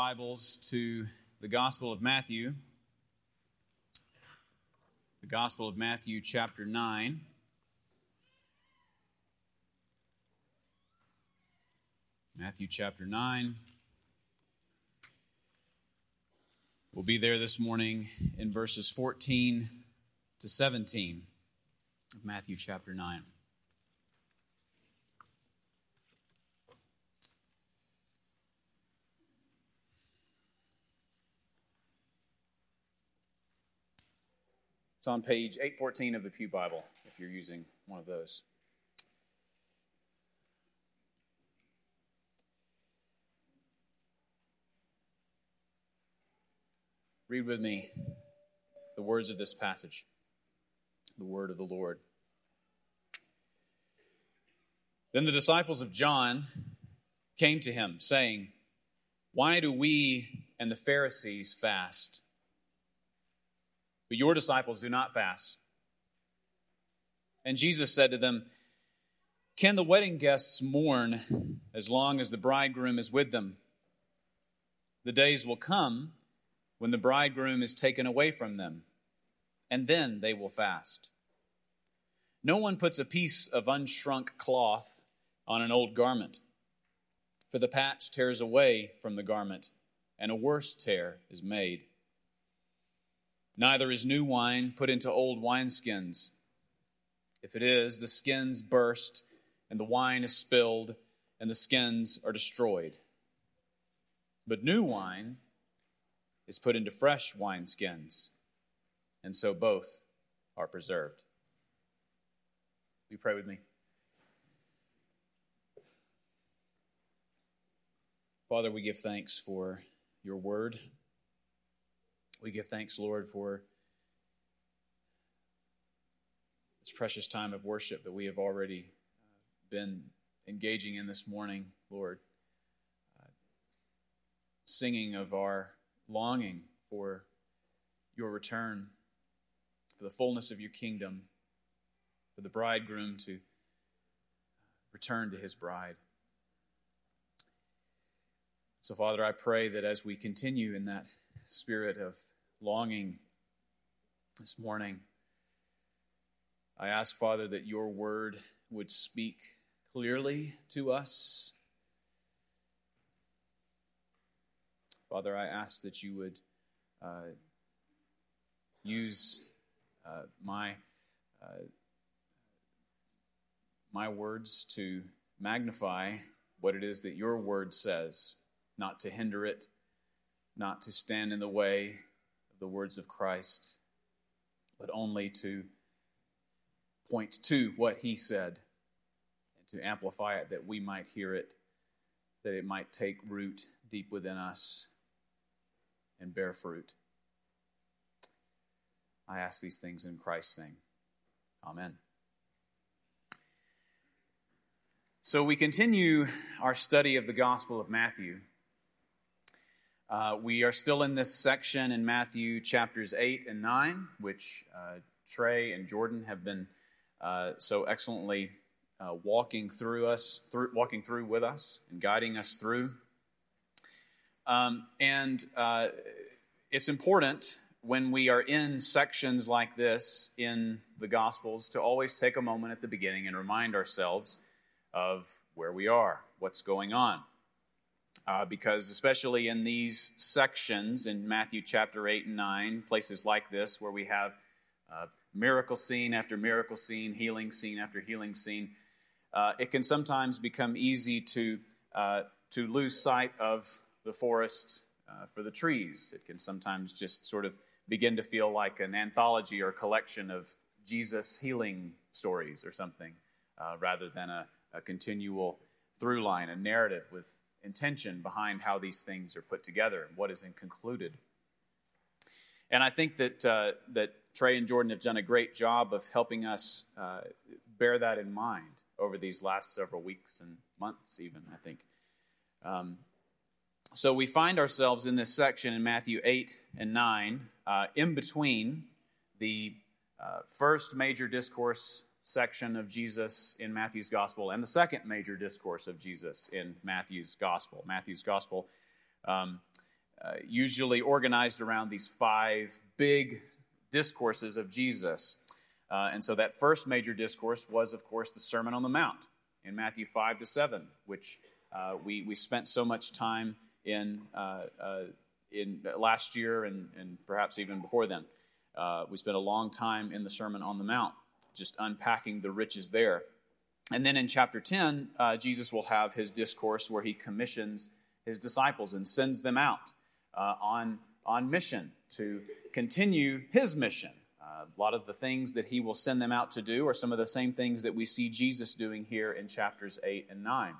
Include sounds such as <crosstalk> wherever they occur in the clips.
Bibles to the Gospel of Matthew, the Gospel of Matthew, chapter 9. Matthew chapter 9. We'll be there this morning in verses 14 to 17 of Matthew chapter 9. It's on page 814 of the Pew Bible if you're using one of those. Read with me the words of this passage, the word of the Lord. Then the disciples of John came to him, saying, Why do we and the Pharisees fast? But your disciples do not fast. And Jesus said to them, Can the wedding guests mourn as long as the bridegroom is with them? The days will come when the bridegroom is taken away from them, and then they will fast. No one puts a piece of unshrunk cloth on an old garment, for the patch tears away from the garment, and a worse tear is made. Neither is new wine put into old wineskins. If it is, the skins burst, and the wine is spilled, and the skins are destroyed. But new wine is put into fresh wineskins, and so both are preserved. Will you pray with me? Father, we give thanks for your word. We give thanks, Lord, for this precious time of worship that we have already uh, been engaging in this morning, Lord. Uh, singing of our longing for your return, for the fullness of your kingdom, for the bridegroom to return to his bride. So, Father, I pray that as we continue in that spirit of longing this morning. I ask, Father, that your word would speak clearly to us. Father, I ask that you would uh, use uh, my uh, my words to magnify what it is that your word says, not to hinder it, not to stand in the way of the words of Christ, but only to point to what he said and to amplify it that we might hear it, that it might take root deep within us and bear fruit. I ask these things in Christ's name. Amen. So we continue our study of the Gospel of Matthew. Uh, we are still in this section in Matthew chapters 8 and 9, which uh, Trey and Jordan have been uh, so excellently uh, walking through us, through, walking through with us and guiding us through. Um, and uh, it's important when we are in sections like this in the Gospels to always take a moment at the beginning and remind ourselves of where we are, what's going on uh, because especially in these sections in Matthew chapter 8 and 9, places like this where we have uh, miracle scene after miracle scene, healing scene after healing scene, uh, it can sometimes become easy to, uh, to lose sight of the forest uh, for the trees. It can sometimes just sort of begin to feel like an anthology or collection of Jesus healing stories or something, uh, rather than a, a continual through line, a narrative with intention behind how these things are put together and what is concluded. And I think that, uh, that Trey and Jordan have done a great job of helping us uh, bear that in mind over these last several weeks and months, even, I think. Um, so we find ourselves in this section in Matthew 8 and 9, uh, in between the uh, first major discourse section of Jesus in Matthew's gospel and the second major discourse of Jesus in Matthew's gospel. Matthew's gospel um, uh, usually organized around these five big discourses of Jesus. Uh, and so that first major discourse was, of course, the Sermon on the Mount in Matthew 5 to 7, which uh, we, we spent so much time in, uh, uh, in last year and, and perhaps even before then. Uh, we spent a long time in the Sermon on the Mount, just unpacking the riches there. And then in chapter 10, uh, Jesus will have his discourse where he commissions his disciples and sends them out uh, on, on mission to continue his mission. Uh, a lot of the things that he will send them out to do are some of the same things that we see Jesus doing here in chapters 8 and 9.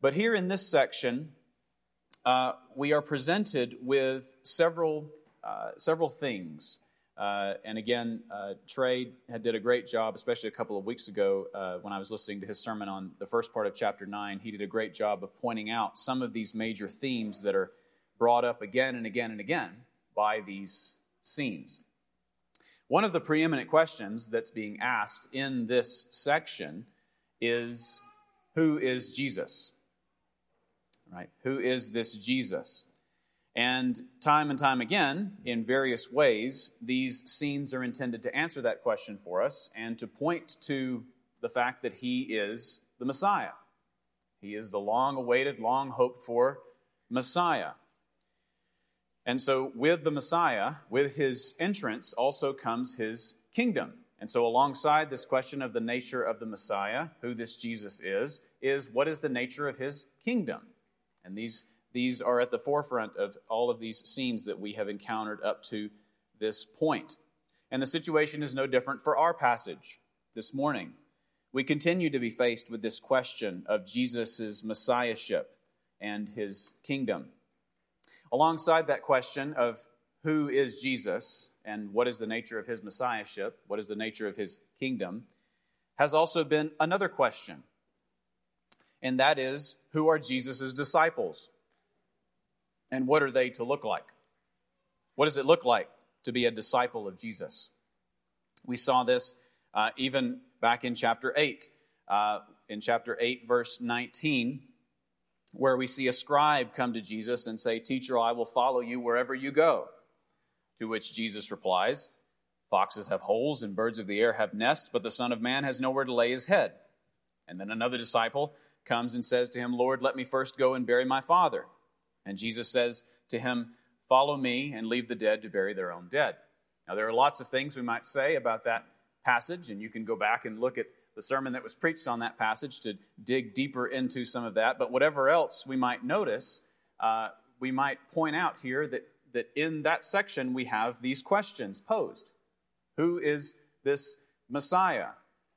But here in this section, uh, we are presented with several, uh, several things uh, and again, uh, Trey had did a great job, especially a couple of weeks ago uh, when I was listening to his sermon on the first part of chapter 9. He did a great job of pointing out some of these major themes that are brought up again and again and again by these scenes. One of the preeminent questions that's being asked in this section is Who is Jesus? Right? Who is this Jesus? And time and time again, in various ways, these scenes are intended to answer that question for us and to point to the fact that he is the Messiah. He is the long awaited, long hoped for Messiah. And so, with the Messiah, with his entrance, also comes his kingdom. And so, alongside this question of the nature of the Messiah, who this Jesus is, is what is the nature of his kingdom? And these these are at the forefront of all of these scenes that we have encountered up to this point. And the situation is no different for our passage this morning. We continue to be faced with this question of Jesus' messiahship and his kingdom. Alongside that question of who is Jesus and what is the nature of his messiahship, what is the nature of his kingdom, has also been another question. And that is who are Jesus' disciples? And what are they to look like? What does it look like to be a disciple of Jesus? We saw this uh, even back in chapter 8. Uh, in chapter 8, verse 19, where we see a scribe come to Jesus and say, Teacher, I will follow you wherever you go. To which Jesus replies, Foxes have holes and birds of the air have nests, but the Son of Man has nowhere to lay his head. And then another disciple comes and says to him, Lord, let me first go and bury my father. And Jesus says to him, Follow me and leave the dead to bury their own dead. Now, there are lots of things we might say about that passage, and you can go back and look at the sermon that was preached on that passage to dig deeper into some of that. But whatever else we might notice, uh, we might point out here that, that in that section we have these questions posed Who is this Messiah?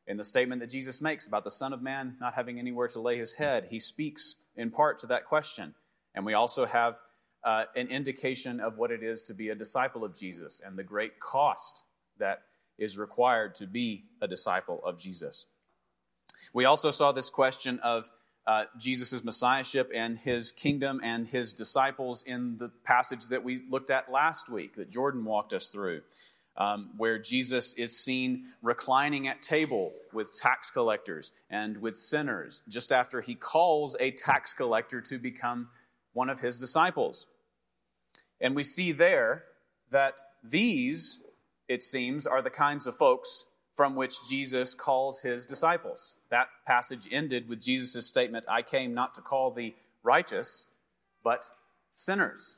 In the statement that Jesus makes about the Son of Man not having anywhere to lay his head, he speaks in part to that question. And we also have uh, an indication of what it is to be a disciple of Jesus and the great cost that is required to be a disciple of Jesus. We also saw this question of uh, Jesus' messiahship and his kingdom and his disciples in the passage that we looked at last week, that Jordan walked us through, um, where Jesus is seen reclining at table with tax collectors and with sinners, just after he calls a tax collector to become one of his disciples. And we see there that these, it seems, are the kinds of folks from which Jesus calls his disciples. That passage ended with Jesus' statement, I came not to call the righteous, but sinners.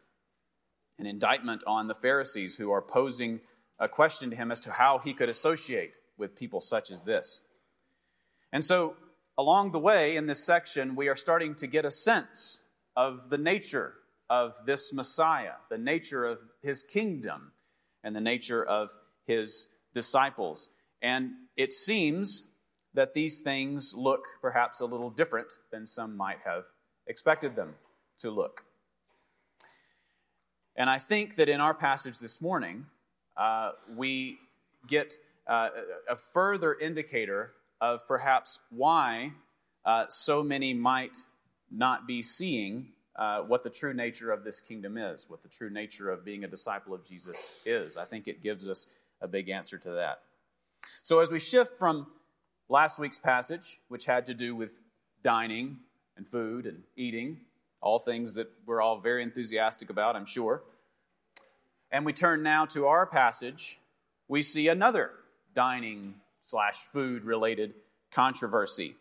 An indictment on the Pharisees who are posing a question to him as to how he could associate with people such as this. And so, along the way in this section, we are starting to get a sense of the nature of this Messiah, the nature of his kingdom, and the nature of his disciples. And it seems that these things look perhaps a little different than some might have expected them to look. And I think that in our passage this morning, uh, we get uh, a further indicator of perhaps why uh, so many might not be seeing uh, what the true nature of this kingdom is, what the true nature of being a disciple of Jesus is. I think it gives us a big answer to that. So, as we shift from last week's passage, which had to do with dining and food and eating, all things that we're all very enthusiastic about, I'm sure. And we turn now to our passage, we see another dining slash food related controversy.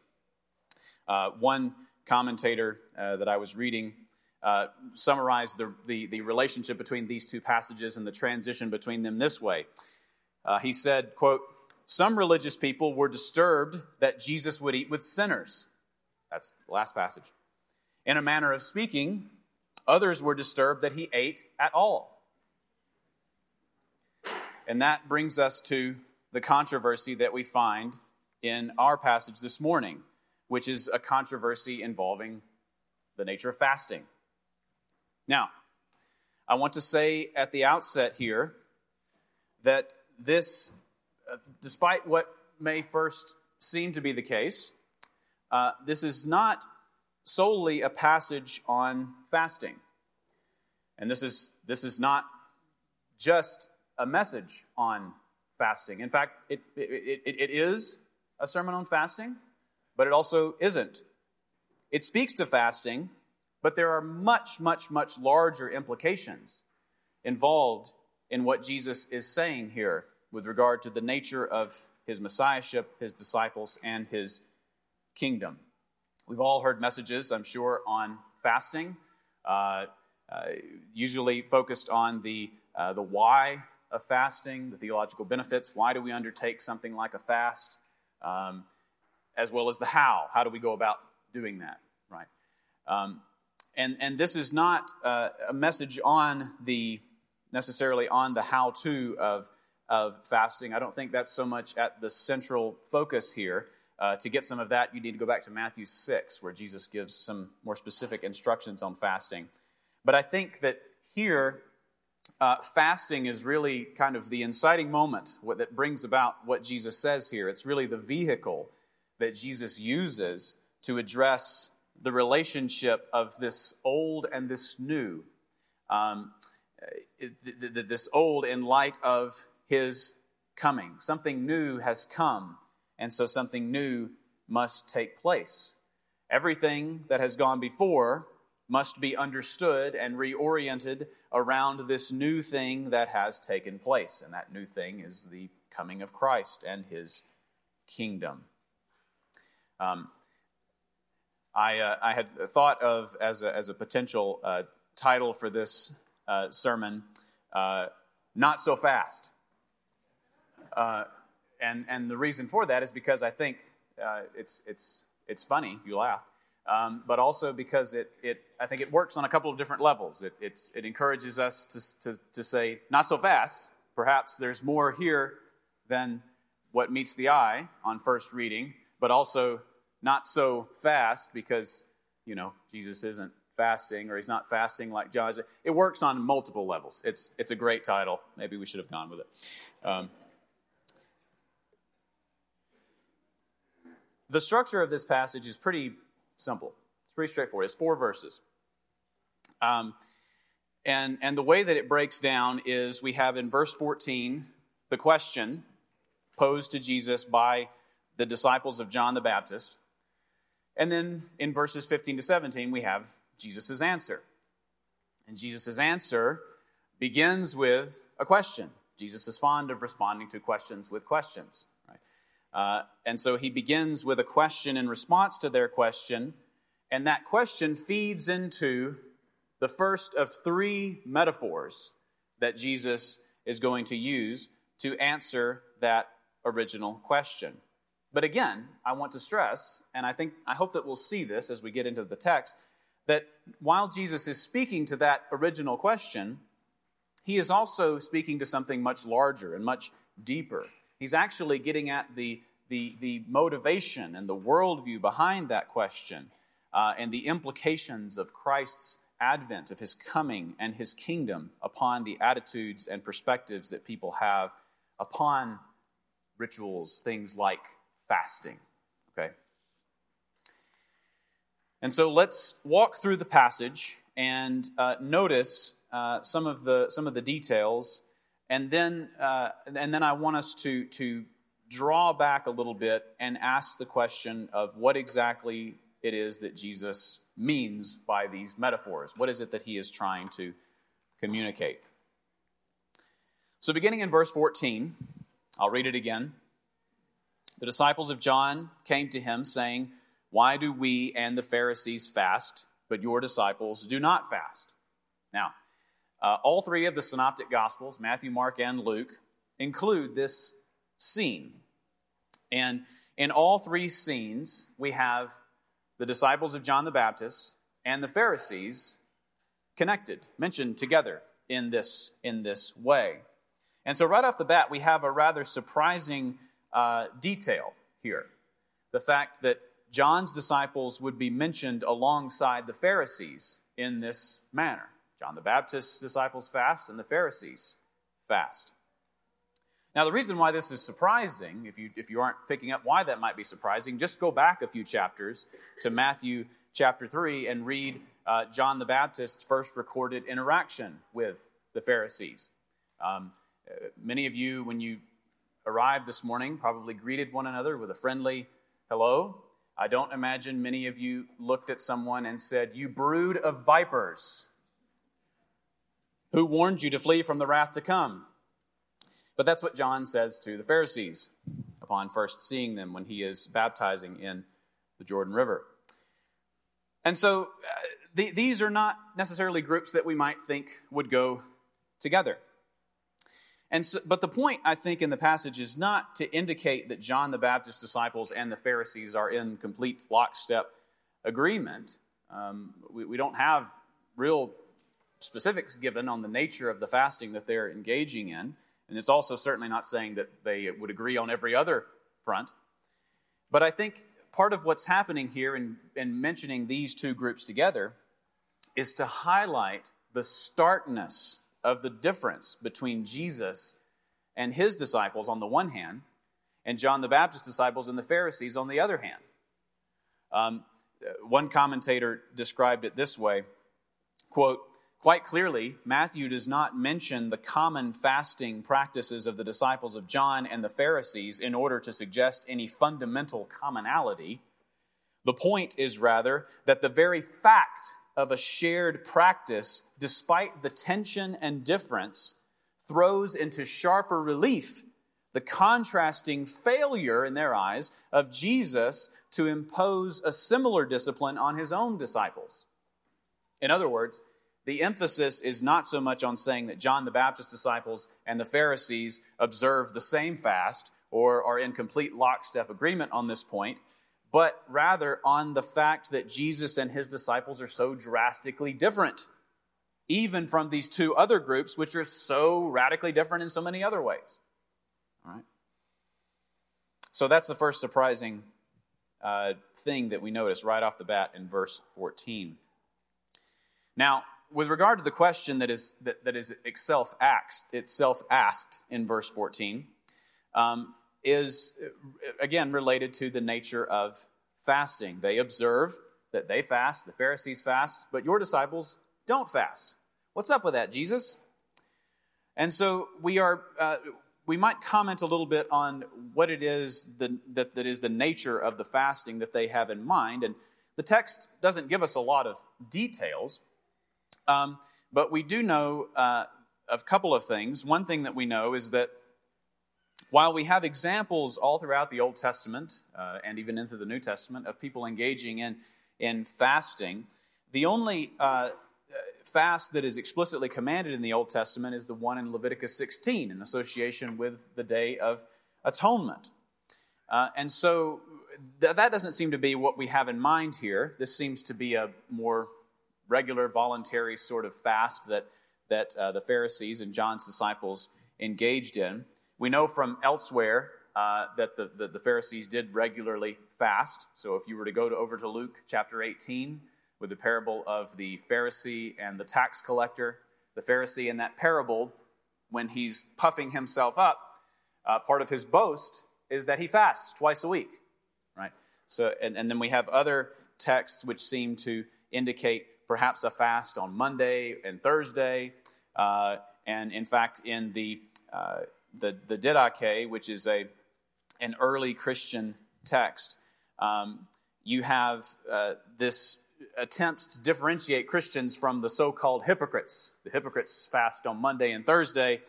Uh, one commentator uh, that I was reading uh, summarized the, the, the, relationship between these two passages and the transition between them this way. Uh, he said, quote, some religious people were disturbed that Jesus would eat with sinners. That's the last passage. In a manner of speaking, others were disturbed that he ate at all. And that brings us to the controversy that we find in our passage this morning, which is a controversy involving the nature of fasting. Now, I want to say at the outset here that this, uh, despite what may first seem to be the case, uh, this is not solely a passage on fasting. And this is, this is not just a message on fasting. In fact, it, it, it, it is a sermon on fasting, but it also isn't. It speaks to fasting, but there are much, much, much larger implications involved in what Jesus is saying here with regard to the nature of his messiahship, his disciples, and his kingdom. We've all heard messages, I'm sure, on fasting, uh, uh, usually focused on the, uh, the why of fasting, the theological benefits. Why do we undertake something like a fast? Um, as well as the how. How do we go about doing that, right? Um, and, and this is not uh, a message on the necessarily on the how to of, of fasting. I don't think that's so much at the central focus here. Uh, to get some of that, you need to go back to Matthew 6, where Jesus gives some more specific instructions on fasting. But I think that here, uh, fasting is really kind of the inciting moment what, that brings about what Jesus says here. It's really the vehicle that Jesus uses to address the relationship of this old and this new. Um, this old in light of his coming. Something new has come and so something new must take place. Everything that has gone before must be understood and reoriented around this new thing that has taken place. And that new thing is the coming of Christ and his kingdom. Um, I, uh, I, had thought of as a, as a potential uh, title for this uh, sermon, uh, Not So Fast. Uh, and and the reason for that is because I think uh, it's it's it's funny. You laugh. Um, but also because it, it, I think it works on a couple of different levels. It, it, it encourages us to, to, to say, not so fast. Perhaps there's more here than what meets the eye on first reading, but also not so fast because, you know, Jesus isn't fasting or he's not fasting like John. It works on multiple levels. It's, it's a great title. Maybe we should have gone with it. Um, The structure of this passage is pretty simple. It's pretty straightforward. It's four verses. Um, and, and the way that it breaks down is we have in verse 14 the question posed to Jesus by the disciples of John the Baptist. And then in verses 15 to 17, we have Jesus' answer. And Jesus' answer begins with a question. Jesus is fond of responding to questions with questions. Uh, and so he begins with a question in response to their question, and that question feeds into the first of three metaphors that Jesus is going to use to answer that original question. But again, I want to stress, and I think I hope that we'll see this as we get into the text, that while Jesus is speaking to that original question, he is also speaking to something much larger and much deeper. He's actually getting at the, the, the motivation and the worldview behind that question uh, and the implications of Christ's advent, of his coming and his kingdom upon the attitudes and perspectives that people have upon rituals, things like fasting. Okay? And so let's walk through the passage and uh, notice uh, some of the some of the details and then, uh, and then I want us to, to draw back a little bit and ask the question of what exactly it is that Jesus means by these metaphors. What is it that he is trying to communicate? So, beginning in verse 14, I'll read it again. The disciples of John came to him, saying, Why do we and the Pharisees fast, but your disciples do not fast? Now, uh, all three of the synoptic gospels, Matthew, Mark, and Luke, include this scene. And in all three scenes, we have the disciples of John the Baptist and the Pharisees connected, mentioned together in this, in this way. And so, right off the bat, we have a rather surprising uh, detail here the fact that John's disciples would be mentioned alongside the Pharisees in this manner. John the Baptist's disciples fast, and the Pharisees fast. Now, the reason why this is surprising, if you, if you aren't picking up why that might be surprising, just go back a few chapters to Matthew chapter 3 and read uh, John the Baptist's first recorded interaction with the Pharisees. Um, uh, many of you, when you arrived this morning, probably greeted one another with a friendly hello. I don't imagine many of you looked at someone and said, You brood of vipers. Who warned you to flee from the wrath to come? But that's what John says to the Pharisees upon first seeing them when he is baptizing in the Jordan River. And so uh, the, these are not necessarily groups that we might think would go together. And so, but the point, I think, in the passage is not to indicate that John the Baptist's disciples and the Pharisees are in complete lockstep agreement. Um, we, we don't have real specifics given on the nature of the fasting that they're engaging in. And it's also certainly not saying that they would agree on every other front. But I think part of what's happening here in, in mentioning these two groups together is to highlight the starkness of the difference between Jesus and his disciples on the one hand, and John the Baptist's disciples and the Pharisees on the other hand. Um, one commentator described it this way quote, Quite clearly, Matthew does not mention the common fasting practices of the disciples of John and the Pharisees in order to suggest any fundamental commonality. The point is rather that the very fact of a shared practice, despite the tension and difference, throws into sharper relief the contrasting failure in their eyes of Jesus to impose a similar discipline on his own disciples. In other words, the emphasis is not so much on saying that John the Baptist's disciples and the Pharisees observe the same fast or are in complete lockstep agreement on this point, but rather on the fact that Jesus and his disciples are so drastically different, even from these two other groups, which are so radically different in so many other ways. All right? So that's the first surprising uh, thing that we notice right off the bat in verse 14. Now, with regard to the question that is, that, that is itself, asked, itself asked in verse 14, um, is again related to the nature of fasting. They observe that they fast, the Pharisees fast, but your disciples don't fast. What's up with that, Jesus? And so we are. Uh, we might comment a little bit on what it is the, that, that is the nature of the fasting that they have in mind. And the text doesn't give us a lot of details, um, but we do know uh, a couple of things. One thing that we know is that while we have examples all throughout the Old Testament uh, and even into the New Testament of people engaging in, in fasting, the only uh, fast that is explicitly commanded in the Old Testament is the one in Leviticus 16 in association with the Day of Atonement. Uh, and so th- that doesn't seem to be what we have in mind here. This seems to be a more regular voluntary sort of fast that, that uh, the Pharisees and John's disciples engaged in. We know from elsewhere uh, that the, the, the, Pharisees did regularly fast. So if you were to go to, over to Luke chapter 18 with the parable of the Pharisee and the tax collector, the Pharisee in that parable, when he's puffing himself up, uh, part of his boast is that he fasts twice a week, right? So, and, and then we have other texts which seem to indicate perhaps a fast on Monday and Thursday. Uh, and in fact, in the, uh, the, the Didache, which is a, an early Christian text, um, you have uh, this attempt to differentiate Christians from the so called hypocrites. The hypocrites fast on Monday and Thursday,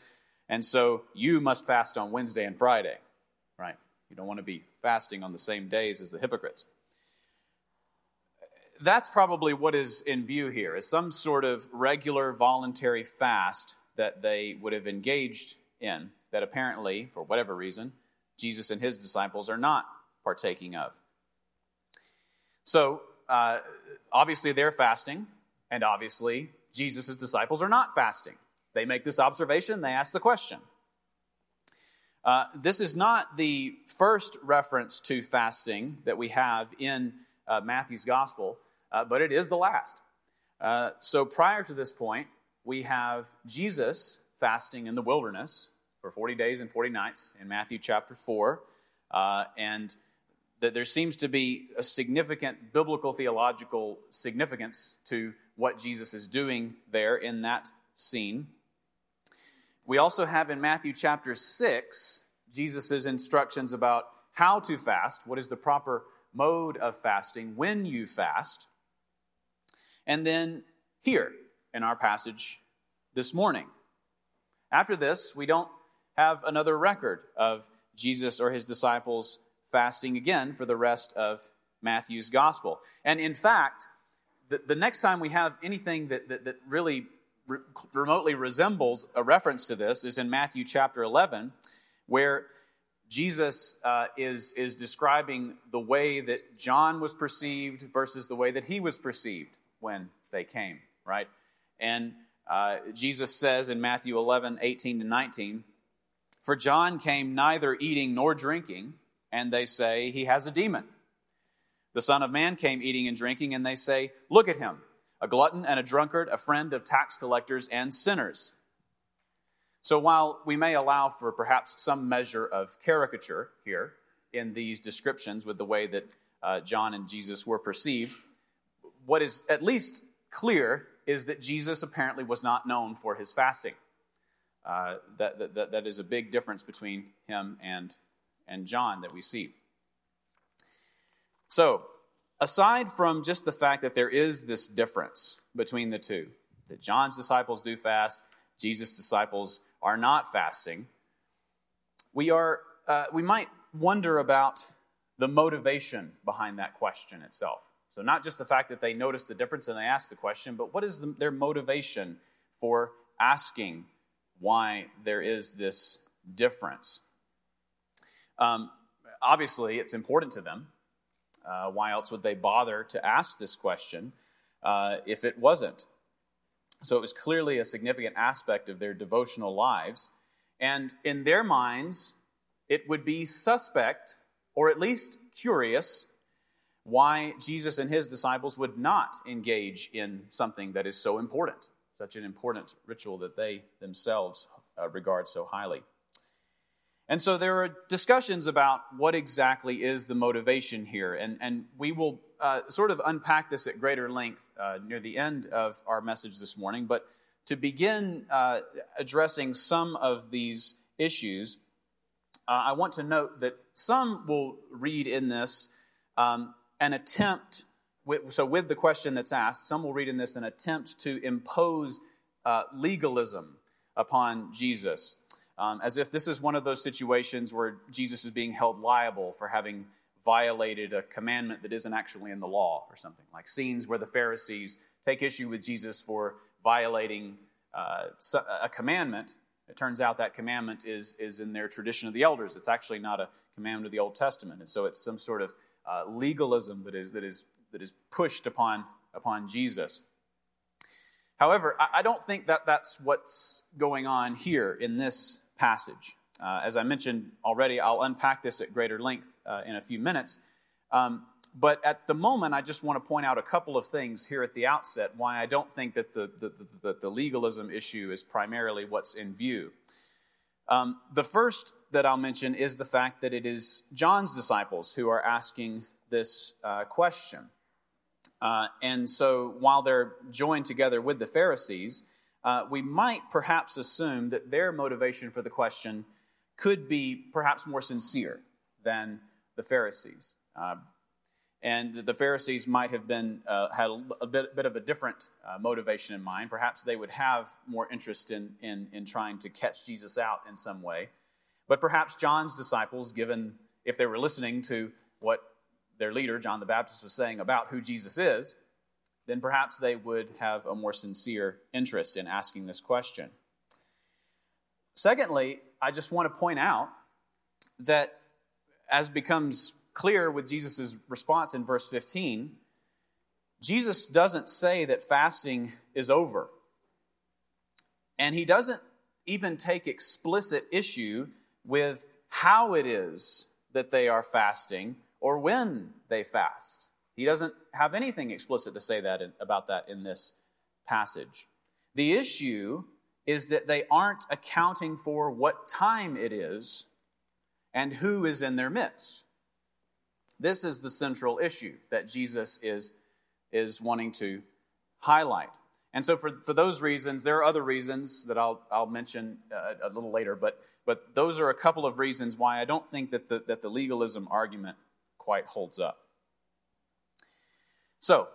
and so you must fast on Wednesday and Friday, right? You don't want to be fasting on the same days as the hypocrites. That's probably what is in view here, is some sort of regular voluntary fast that they would have engaged in, that apparently, for whatever reason, Jesus and his disciples are not partaking of. So, uh, obviously, they're fasting, and obviously, Jesus' disciples are not fasting. They make this observation, they ask the question. Uh, this is not the first reference to fasting that we have in uh, Matthew's gospel, uh, but it is the last. Uh, so, prior to this point, we have Jesus fasting in the wilderness for 40 days and 40 nights in Matthew chapter 4. Uh, and that there seems to be a significant biblical theological significance to what Jesus is doing there in that scene. We also have in Matthew chapter 6 Jesus' instructions about how to fast, what is the proper mode of fasting, when you fast. And then here in our passage this morning. After this, we don't have another record of Jesus or his disciples fasting again for the rest of Matthew's gospel. And in fact, the, the next time we have anything that, that, that really re- remotely resembles a reference to this is in Matthew chapter 11, where Jesus uh, is, is describing the way that John was perceived versus the way that he was perceived when they came, right? And uh, Jesus says in Matthew 11, 18 to 19, For John came neither eating nor drinking and they say, He has a demon. The Son of Man came eating and drinking, and they say, Look at him, a glutton and a drunkard, a friend of tax collectors and sinners. So while we may allow for perhaps some measure of caricature here in these descriptions with the way that uh, John and Jesus were perceived, what is at least clear is that Jesus apparently was not known for his fasting. Uh, that, that, that is a big difference between him and and John that we see. So, aside from just the fact that there is this difference between the two, that John's disciples do fast, Jesus' disciples are not fasting, we, are, uh, we might wonder about the motivation behind that question itself. So, not just the fact that they notice the difference and they ask the question, but what is the, their motivation for asking why there is this difference? Um, obviously, it's important to them. Uh, why else would they bother to ask this question uh, if it wasn't? So it was clearly a significant aspect of their devotional lives. And in their minds, it would be suspect, or at least curious, why Jesus and his disciples would not engage in something that is so important, such an important ritual that they themselves uh, regard so highly. And so there are discussions about what exactly is the motivation here. And, and we will uh, sort of unpack this at greater length uh, near the end of our message this morning. But to begin uh, addressing some of these issues, uh, I want to note that some will read in this um, an attempt, so with the question that's asked, some will read in this an attempt to impose uh, legalism upon Jesus um, as if this is one of those situations where Jesus is being held liable for having violated a commandment that isn't actually in the law or something, like scenes where the Pharisees take issue with Jesus for violating uh, a commandment. It turns out that commandment is, is in their tradition of the elders. It's actually not a commandment of the Old Testament. And so it's some sort of uh, legalism that is, that, is, that is pushed upon, upon Jesus. However, I, don't think that that's what's going on here in this passage. Uh, as I mentioned already, I'll unpack this at greater length uh, in a few minutes. Um, but at the moment, I just want to point out a couple of things here at the outset why I don't think that the, the, the, the legalism issue is primarily what's in view. Um, the first that I'll mention is the fact that it is John's disciples who are asking this uh, question. Uh, and so while they're joined together with the Pharisees, uh, we might perhaps assume that their motivation for the question could be perhaps more sincere than the Pharisees. Uh, and the Pharisees might have been uh, had a bit, bit, of a different uh, motivation in mind. Perhaps they would have more interest in, in, in trying to catch Jesus out in some way. But perhaps John's disciples, given if they were listening to what their leader, John the Baptist, was saying about who Jesus is, then perhaps they would have a more sincere interest in asking this question. Secondly, I just want to point out that as becomes clear with Jesus' response in verse 15, Jesus doesn't say that fasting is over. And he doesn't even take explicit issue with how it is that they are fasting or when they fast. He doesn't have anything explicit to say that in, about that in this passage. The issue is that they aren't accounting for what time it is and who is in their midst. This is the central issue that Jesus is, is wanting to highlight. And so, for, for those reasons, there are other reasons that I'll, I'll mention uh, a little later, but, but those are a couple of reasons why I don't think that the, that the legalism argument quite holds up. So,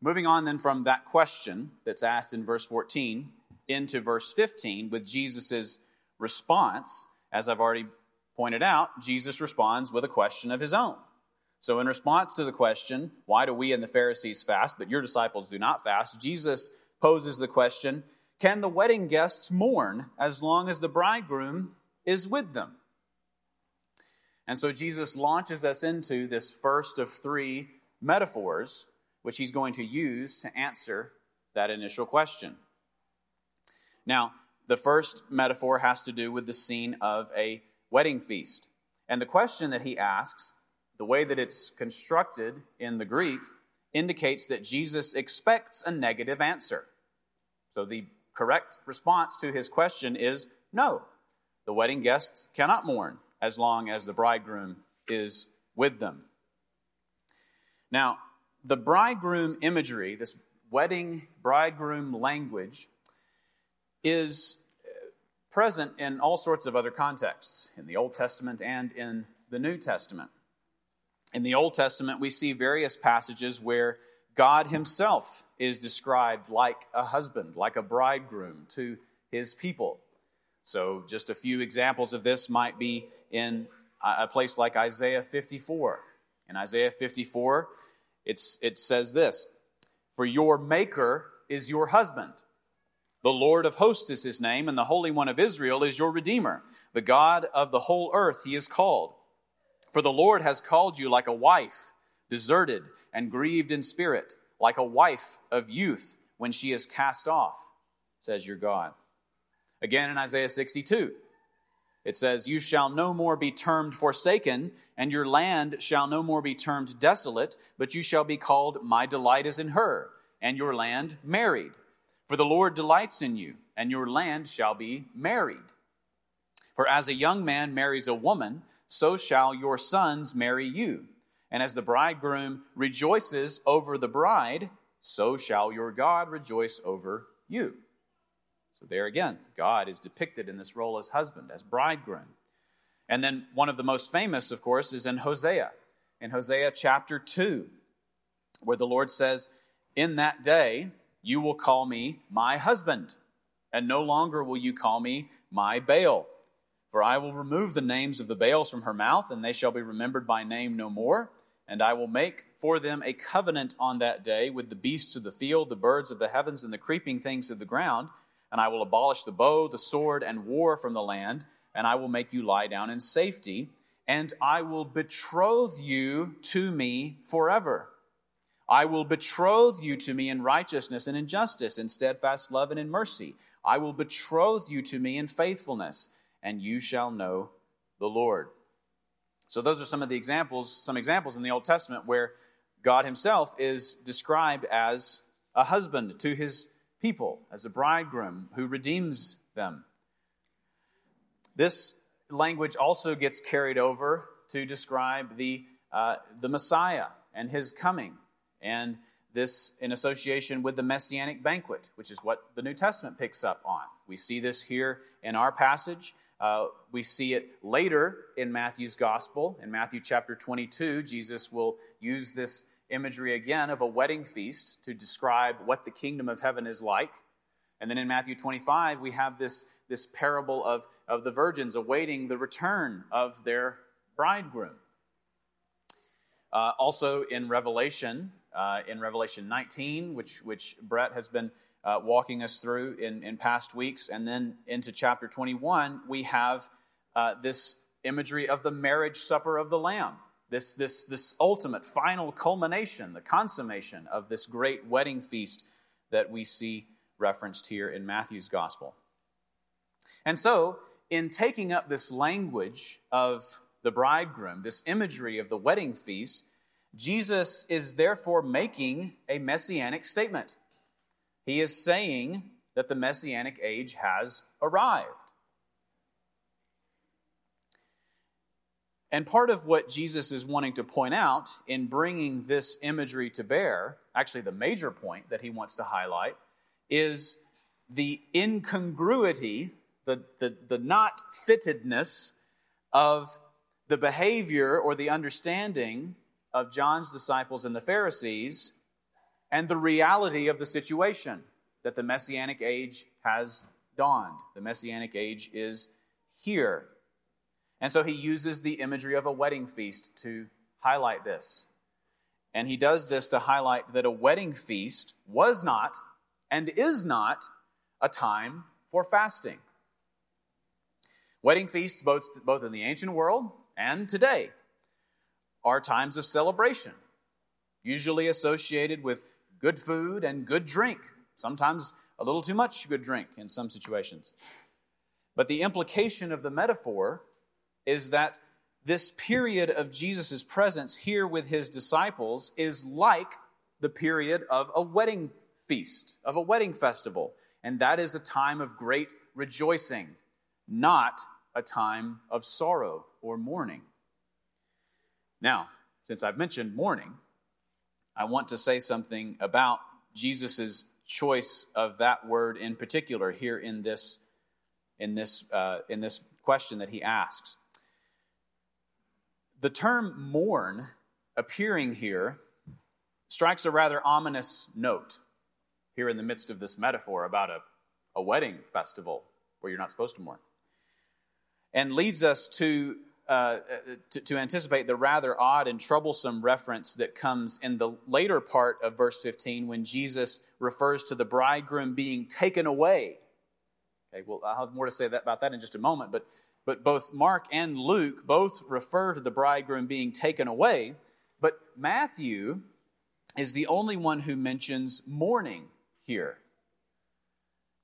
moving on then from that question that's asked in verse 14 into verse 15 with Jesus' response, as I've already pointed out, Jesus responds with a question of his own. So, in response to the question, why do we and the Pharisees fast, but your disciples do not fast, Jesus poses the question Can the wedding guests mourn as long as the bridegroom is with them? And so, Jesus launches us into this first of three metaphors, which he's going to use to answer that initial question. Now, the first metaphor has to do with the scene of a wedding feast. And the question that he asks the way that it's constructed in the Greek indicates that Jesus expects a negative answer. So the correct response to his question is no. The wedding guests cannot mourn as long as the bridegroom is with them. Now, the bridegroom imagery, this wedding bridegroom language, is uh, present in all sorts of other contexts, in the Old Testament and in the New Testament. In the Old Testament, we see various passages where God Himself is described like a husband, like a bridegroom to His people. So, just a few examples of this might be in a place like Isaiah 54. In Isaiah 54, it's, it says this For your Maker is your husband. The Lord of hosts is his name, and the Holy One of Israel is your Redeemer. The God of the whole earth he is called. For the Lord has called you like a wife, deserted and grieved in spirit, like a wife of youth when she is cast off, says your God. Again in Isaiah 62, it says, You shall no more be termed forsaken, and your land shall no more be termed desolate, but you shall be called, My delight is in her, and your land married. For the Lord delights in you, and your land shall be married. For as a young man marries a woman, so shall your sons marry you. And as the bridegroom rejoices over the bride, so shall your God rejoice over you. So there again, God is depicted in this role as husband, as bridegroom. And then one of the most famous, of course, is in Hosea. In Hosea chapter 2, where the Lord says, In that day you will call me my husband, and no longer will you call me my Baal. For I will remove the names of the Baals from her mouth, and they shall be remembered by name no more. And I will make for them a covenant on that day with the beasts of the field, the birds of the heavens, and the creeping things of the ground. And I will abolish the bow, the sword, and war from the land, and I will make you lie down in safety. And I will betroth you to me forever. I will betroth you to me in righteousness and in justice, in steadfast love and in mercy. I will betroth you to me in faithfulness and you shall know the Lord. So those are some of the examples, some examples in the Old Testament where God himself is described as a husband to his people, as a bridegroom who redeems them. This language also gets carried over to describe the, uh, the Messiah and his coming, and this in association with the messianic banquet, which is what the New Testament picks up on. We see this here in our passage Uh, we see it later in Matthew's gospel. In Matthew chapter 22, Jesus will use this imagery again of a wedding feast to describe what the kingdom of heaven is like. And then in Matthew 25, we have this, this parable of, of the virgins awaiting the return of their bridegroom. Uh, also in Revelation, uh, in Revelation 19, which, which Brett has been uh, walking us through in, in past weeks, and then into chapter 21, we have uh, this imagery of the marriage supper of the Lamb this, this, this ultimate, final culmination, the consummation of this great wedding feast that we see referenced here in Matthew's gospel. And so, in taking up this language of the bridegroom, this imagery of the wedding feast, Jesus is therefore making a messianic statement. He is saying that the messianic age has arrived. And part of what Jesus is wanting to point out in bringing this imagery to bear, actually, the major point that he wants to highlight, is the incongruity, the, the, the not fittedness of the behavior or the understanding of John's disciples and the Pharisees and the reality of the situation that the Messianic age has dawned. The Messianic age is here. And so he uses the imagery of a wedding feast to highlight this. And he does this to highlight that a wedding feast was not and is not a time for fasting. Wedding feasts, both, in the ancient world and today, are times of celebration, usually associated with good food and good drink, sometimes a little too much good drink in some situations. But the implication of the metaphor is that this period of Jesus' presence here with his disciples is like the period of a wedding feast, of a wedding festival. And that is a time of great rejoicing, not a time of sorrow or mourning. Now, since I've mentioned mourning, I want to say something about Jesus' choice of that word in particular here in this, in this, uh, in this question that he asks. The term mourn appearing here strikes a rather ominous note here in the midst of this metaphor about a, a wedding festival where you're not supposed to mourn. And leads us to, uh, to, to anticipate the rather odd and troublesome reference that comes in the later part of verse 15 when Jesus refers to the bridegroom being taken away. Okay, well, I'll have more to say that, about that in just a moment, but but both Mark and Luke both refer to the bridegroom being taken away, but Matthew is the only one who mentions mourning here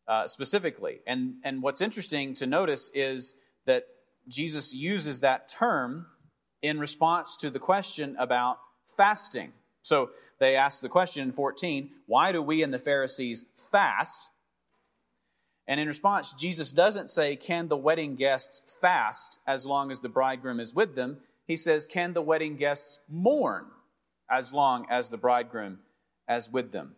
uh, specifically. And, and what's interesting to notice is that Jesus uses that term in response to the question about fasting. So they ask the question in 14 why do we and the Pharisees fast? And in response, Jesus doesn't say, Can the wedding guests fast as long as the bridegroom is with them? He says, Can the wedding guests mourn as long as the bridegroom is with them?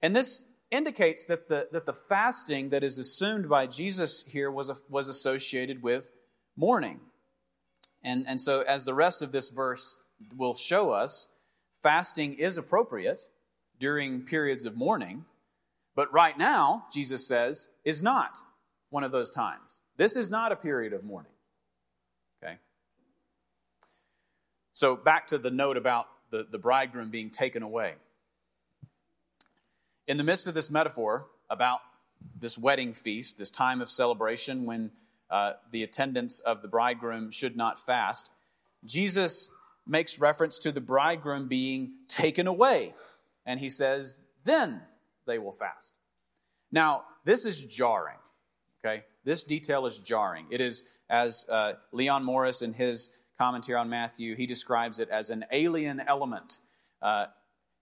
And this indicates that the, that the fasting that is assumed by Jesus here was, a, was associated with mourning. And, and so, as the rest of this verse will show us, fasting is appropriate during periods of mourning. But right now, Jesus says, is not one of those times. This is not a period of mourning. Okay? So, back to the note about the, the bridegroom being taken away. In the midst of this metaphor about this wedding feast, this time of celebration when uh, the attendants of the bridegroom should not fast, Jesus makes reference to the bridegroom being taken away. And he says, Then they will fast. Now, this is jarring, okay? This detail is jarring. It is, as uh, Leon Morris in his commentary on Matthew, he describes it as an alien element uh,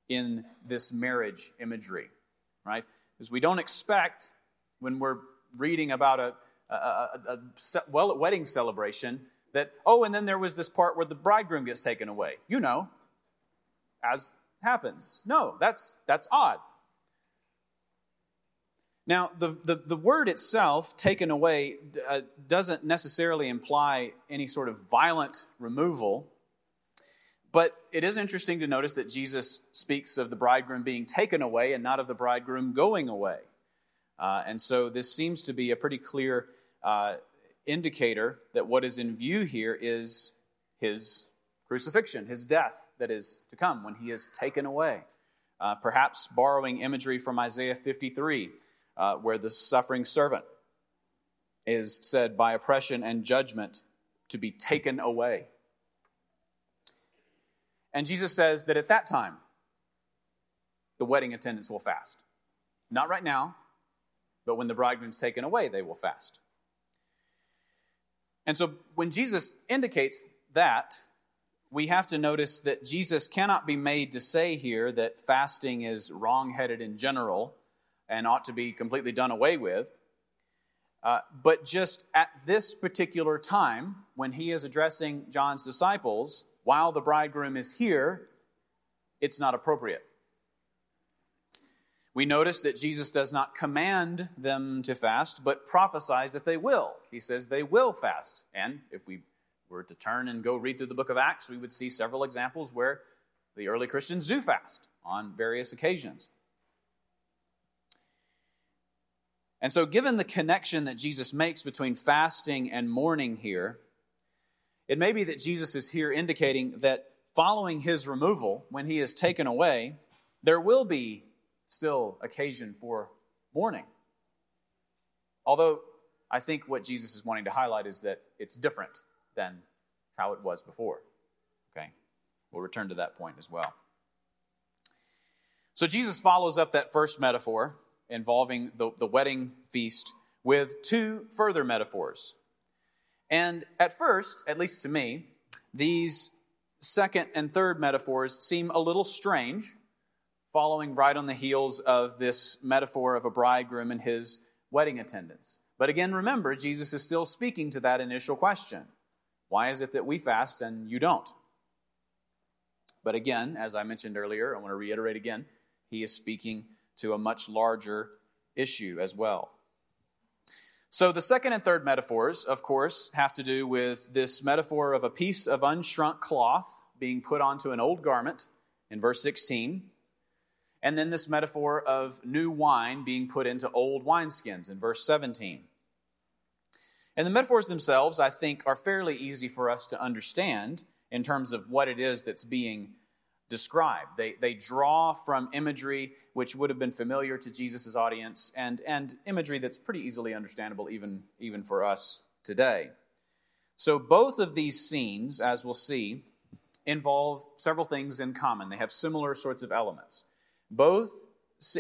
in this marriage imagery, right? Because we don't expect, when we're reading about a, a, a, a well, wedding celebration, that, oh, and then there was this part where the bridegroom gets taken away. You know, as happens. No, that's, that's odd. Now, the, the, the word itself, taken away, uh, doesn't necessarily imply any sort of violent removal, but it is interesting to notice that Jesus speaks of the bridegroom being taken away and not of the bridegroom going away. Uh, and so this seems to be a pretty clear uh, indicator that what is in view here is his crucifixion, his death that is to come when he is taken away. Uh, perhaps borrowing imagery from Isaiah 53 uh, where the suffering servant is said by oppression and judgment to be taken away. And Jesus says that at that time, the wedding attendants will fast. Not right now, but when the bridegroom's taken away, they will fast. And so when Jesus indicates that, we have to notice that Jesus cannot be made to say here that fasting is wrong-headed in general and ought to be completely done away with. Uh, but just at this particular time, when he is addressing John's disciples, while the bridegroom is here, it's not appropriate. We notice that Jesus does not command them to fast, but prophesies that they will. He says they will fast. And if we were to turn and go read through the book of Acts, we would see several examples where the early Christians do fast on various occasions. And so, given the connection that Jesus makes between fasting and mourning here, it may be that Jesus is here indicating that following his removal, when he is taken away, there will be still occasion for mourning. Although I think what Jesus is wanting to highlight is that it's different than how it was before. Okay? We'll return to that point as well. So Jesus follows up that first metaphor involving the, the wedding feast with two further metaphors. And at first, at least to me, these second and third metaphors seem a little strange, following right on the heels of this metaphor of a bridegroom and his wedding attendants. But again, remember, Jesus is still speaking to that initial question Why is it that we fast and you don't? But again, as I mentioned earlier, I want to reiterate again, he is speaking to a much larger issue as well. So, the second and third metaphors, of course, have to do with this metaphor of a piece of unshrunk cloth being put onto an old garment in verse 16, and then this metaphor of new wine being put into old wineskins in verse 17. And the metaphors themselves, I think, are fairly easy for us to understand in terms of what it is that's being describe. They, they draw from imagery which would have been familiar to Jesus' audience and, and imagery that's pretty easily understandable even, even for us today. So, both of these scenes, as we'll see, involve several things in common. They have similar sorts of elements. Both,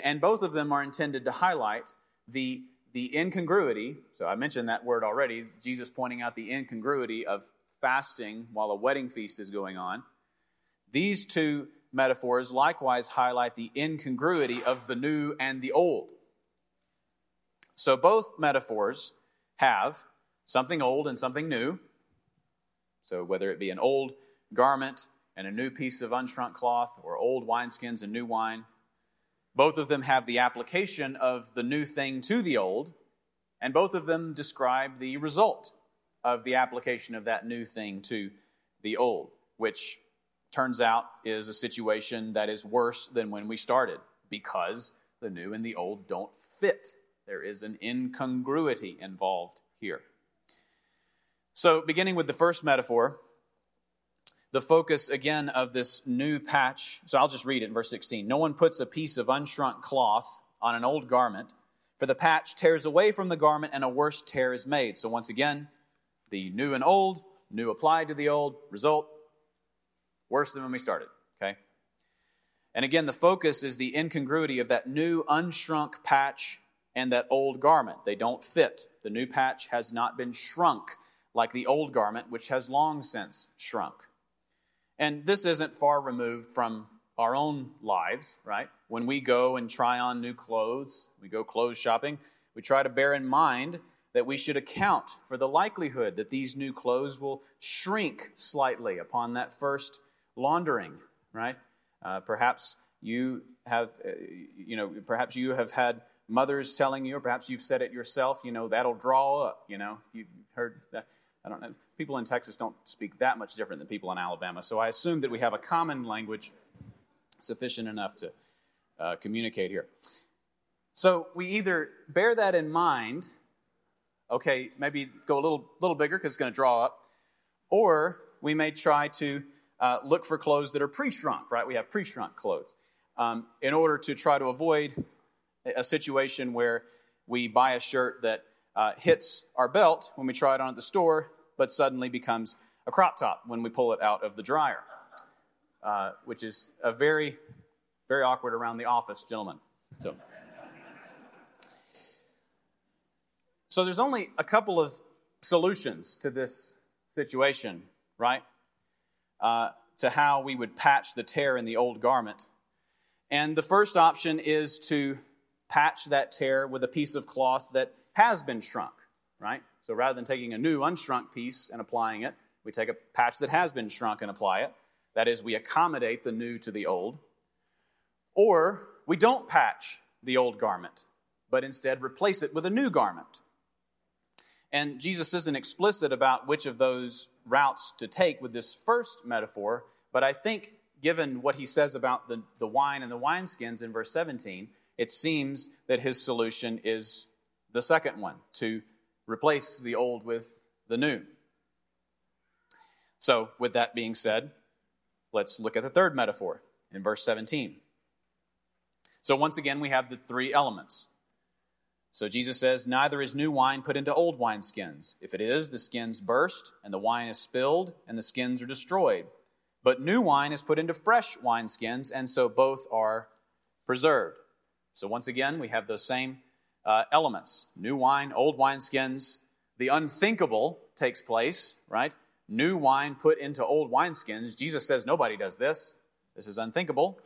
and both of them are intended to highlight the, the incongruity. So, I mentioned that word already, Jesus pointing out the incongruity of fasting while a wedding feast is going on these two metaphors likewise highlight the incongruity of the new and the old. So both metaphors have something old and something new. So whether it be an old garment and a new piece of unshrunk cloth, or old wineskins and new wine, both of them have the application of the new thing to the old, and both of them describe the result of the application of that new thing to the old, which turns out is a situation that is worse than when we started because the new and the old don't fit. There is an incongruity involved here. So, beginning with the first metaphor, the focus again of this new patch. So, I'll just read it in verse 16. No one puts a piece of unshrunk cloth on an old garment, for the patch tears away from the garment and a worse tear is made. So, once again, the new and old, new applied to the old, result Worse than when we started, okay? And again, the focus is the incongruity of that new unshrunk patch and that old garment. They don't fit. The new patch has not been shrunk like the old garment, which has long since shrunk. And this isn't far removed from our own lives, right? When we go and try on new clothes, we go clothes shopping, we try to bear in mind that we should account for the likelihood that these new clothes will shrink slightly upon that first laundering, right? Uh, perhaps you have, uh, you know, perhaps you have had mother's telling you, or perhaps you've said it yourself, you know, that'll draw up, you know. You've heard that. I don't know. People in Texas don't speak that much different than people in Alabama, so I assume that we have a common language sufficient enough to uh, communicate here. So we either bear that in mind, okay, maybe go a little, little bigger because it's going to draw up, or we may try to uh, look for clothes that are pre shrunk, right? We have pre shrunk clothes um, in order to try to avoid a situation where we buy a shirt that uh, hits our belt when we try it on at the store, but suddenly becomes a crop top when we pull it out of the dryer, uh, which is a very, very awkward around the office, gentlemen. So, so there's only a couple of solutions to this situation, right? Uh, to how we would patch the tear in the old garment. And the first option is to patch that tear with a piece of cloth that has been shrunk, right? So rather than taking a new unshrunk piece and applying it, we take a patch that has been shrunk and apply it. That is, we accommodate the new to the old. Or we don't patch the old garment, but instead replace it with a new garment. And Jesus isn't explicit about which of those routes to take with this first metaphor, but I think given what he says about the, the wine and the wineskins in verse 17, it seems that his solution is the second one to replace the old with the new. So, with that being said, let's look at the third metaphor in verse 17. So, once again, we have the three elements. So, Jesus says, Neither is new wine put into old wineskins. If it is, the skins burst, and the wine is spilled, and the skins are destroyed. But new wine is put into fresh wineskins, and so both are preserved. So once again, we have those same uh, elements new wine, old wineskins. The unthinkable takes place, right? New wine put into old wineskins. Jesus says nobody does this. This is unthinkable.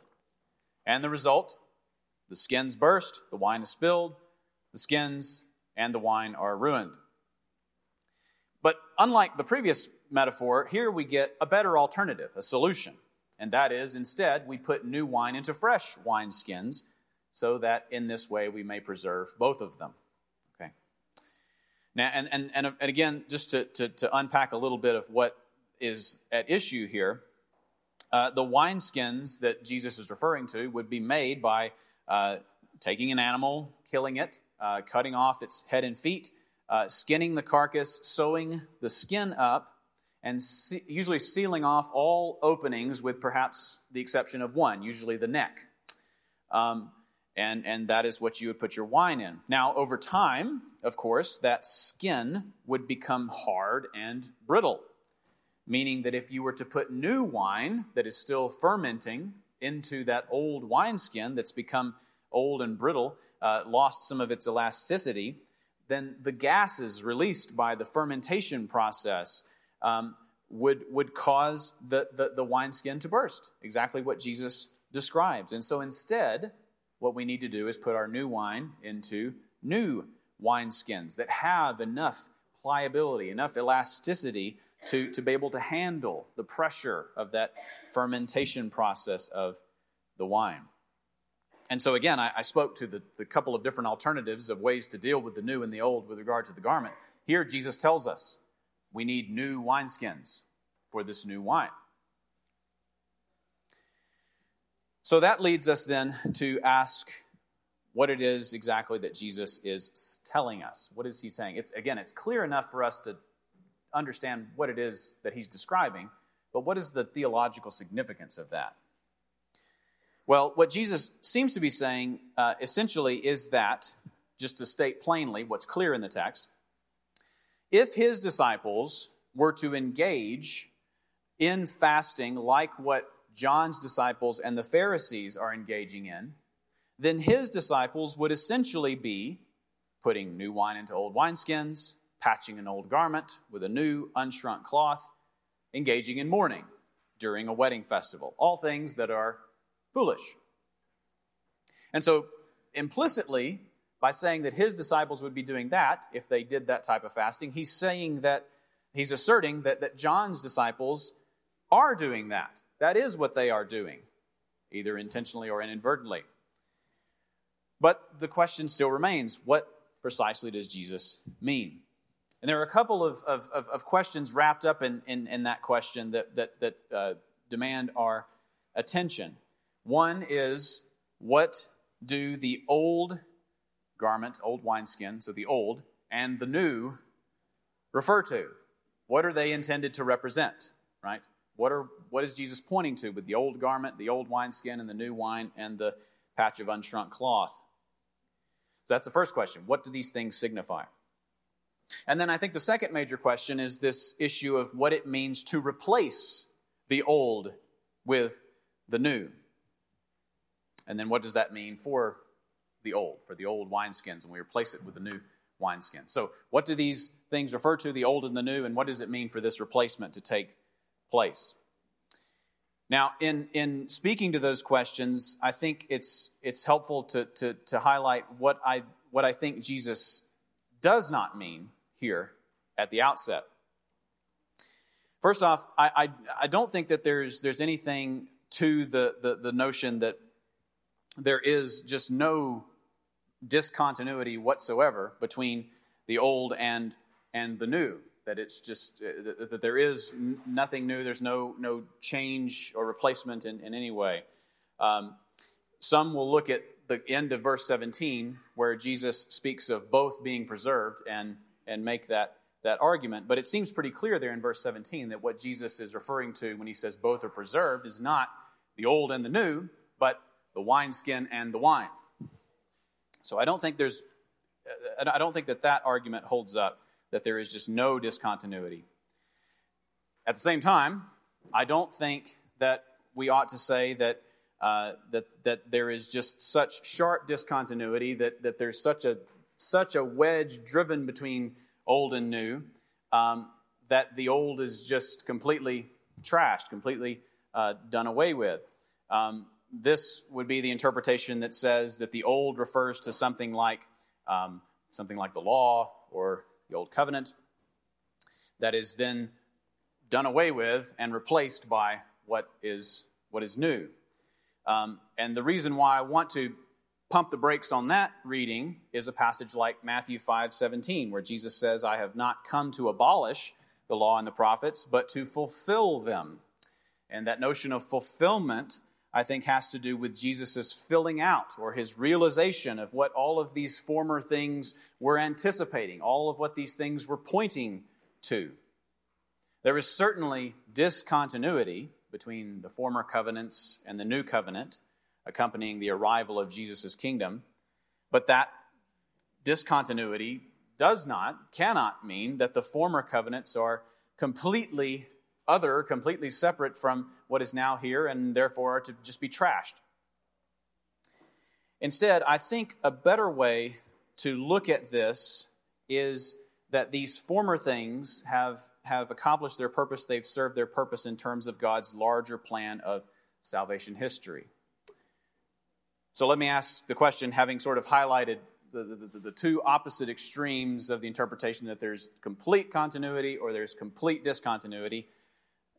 And the result the skins burst, the wine is spilled, the skins and the wine are ruined. But unlike the previous metaphor, here we get a better alternative, a solution. And that is, instead, we put new wine into fresh wineskins so that in this way we may preserve both of them. Okay. Now, and, and, and, again, just to, to, to unpack a little bit of what is at issue here, uh, the wineskins that Jesus is referring to would be made by uh, taking an animal, killing it, uh, cutting off its head and feet, uh, skinning the carcass, sewing the skin up, and usually sealing off all openings with perhaps the exception of one, usually the neck. Um, and, and that is what you would put your wine in. Now, over time, of course, that skin would become hard and brittle, meaning that if you were to put new wine that is still fermenting into that old wineskin that's become old and brittle, uh, lost some of its elasticity, then the gases released by the fermentation process um, would, would cause the, the, the wineskin to burst, exactly what Jesus describes. And so instead, what we need to do is put our new wine into new wineskins that have enough pliability, enough elasticity to, to be able to handle the pressure of that fermentation process of the wine. And so, again, I, I spoke to the, the couple of different alternatives of ways to deal with the new and the old with regard to the garment. Here, Jesus tells us we need new wineskins for this new wine. So that leads us then to ask what it is exactly that Jesus is telling us. What is he saying? It's again, it's clear enough for us to understand what it is that he's describing, but what is the theological significance of that? Well, what Jesus seems to be saying uh, essentially is that, just to state plainly what's clear in the text, if his disciples were to engage in fasting like what John's disciples and the Pharisees are engaging in, then his disciples would essentially be putting new wine into old wineskins, patching an old garment with a new unshrunk cloth, engaging in mourning during a wedding festival. All things that are foolish. And so, implicitly, by saying that his disciples would be doing that if they did that type of fasting, he's saying that he's asserting that, that John's disciples are doing that. That is what they are doing, either intentionally or inadvertently. But the question still remains what precisely does Jesus mean? And there are a couple of, of, of questions wrapped up in, in, in, that question that, that, that uh, demand our attention. One is what do the old garment, old wineskin, so the old, and the new refer to? What are they intended to represent, right? What, are, what is Jesus pointing to with the old garment, the old wineskin, and the new wine, and the patch of unshrunk cloth? So that's the first question. What do these things signify? And then I think the second major question is this issue of what it means to replace the old with the new. And then what does that mean for the old, for the old wineskins, and we replace it with the new wineskin? So, what do these things refer to, the old and the new, and what does it mean for this replacement to take place? Now, in, in speaking to those questions, I think it's, it's helpful to, to, to highlight what I, what I think Jesus does not mean here at the outset. First off, I, I, I, don't think that there's, there's anything to the, the, the notion that there is just no discontinuity whatsoever between the old and, and the new. That it's just uh, that there is nothing new. There's no no change or replacement in, in any way. Um, some will look at the end of verse 17 where Jesus speaks of both being preserved and and make that, that argument. But it seems pretty clear there in verse 17 that what Jesus is referring to when he says both are preserved is not the old and the new, but the wineskin and the wine. So I don't think there's, I don't think that that argument holds up, that there is just no discontinuity. At the same time, I don't think that we ought to say that, uh, that, that there is just such sharp discontinuity, that, that there's such a such a wedge driven between old and new um, that the old is just completely trashed, completely uh, done away with. Um, this would be the interpretation that says that the old refers to something like um, something like the law or the old covenant that is then done away with and replaced by what is what is new. Um, and the reason why I want to pump the brakes on that reading is a passage like Matthew 5 17, where Jesus says, I have not come to abolish the law and the prophets, but to fulfill them. And that notion of fulfillment, I think, has to do with Jesus' filling out or his realization of what all of these former things were anticipating, all of what these things were pointing to. There is certainly discontinuity between the former covenants and the new covenant accompanying the arrival of Jesus' kingdom. But that discontinuity does not, cannot mean that the former covenants are completely other, completely separate from what is now here, and therefore are to just be trashed. Instead, I think a better way to look at this is that these former things have, have accomplished their purpose, they've served their purpose in terms of God's larger plan of salvation history. So let me ask the question, having sort of highlighted the, the, the, two opposite extremes of the interpretation that there's complete continuity or there's complete discontinuity,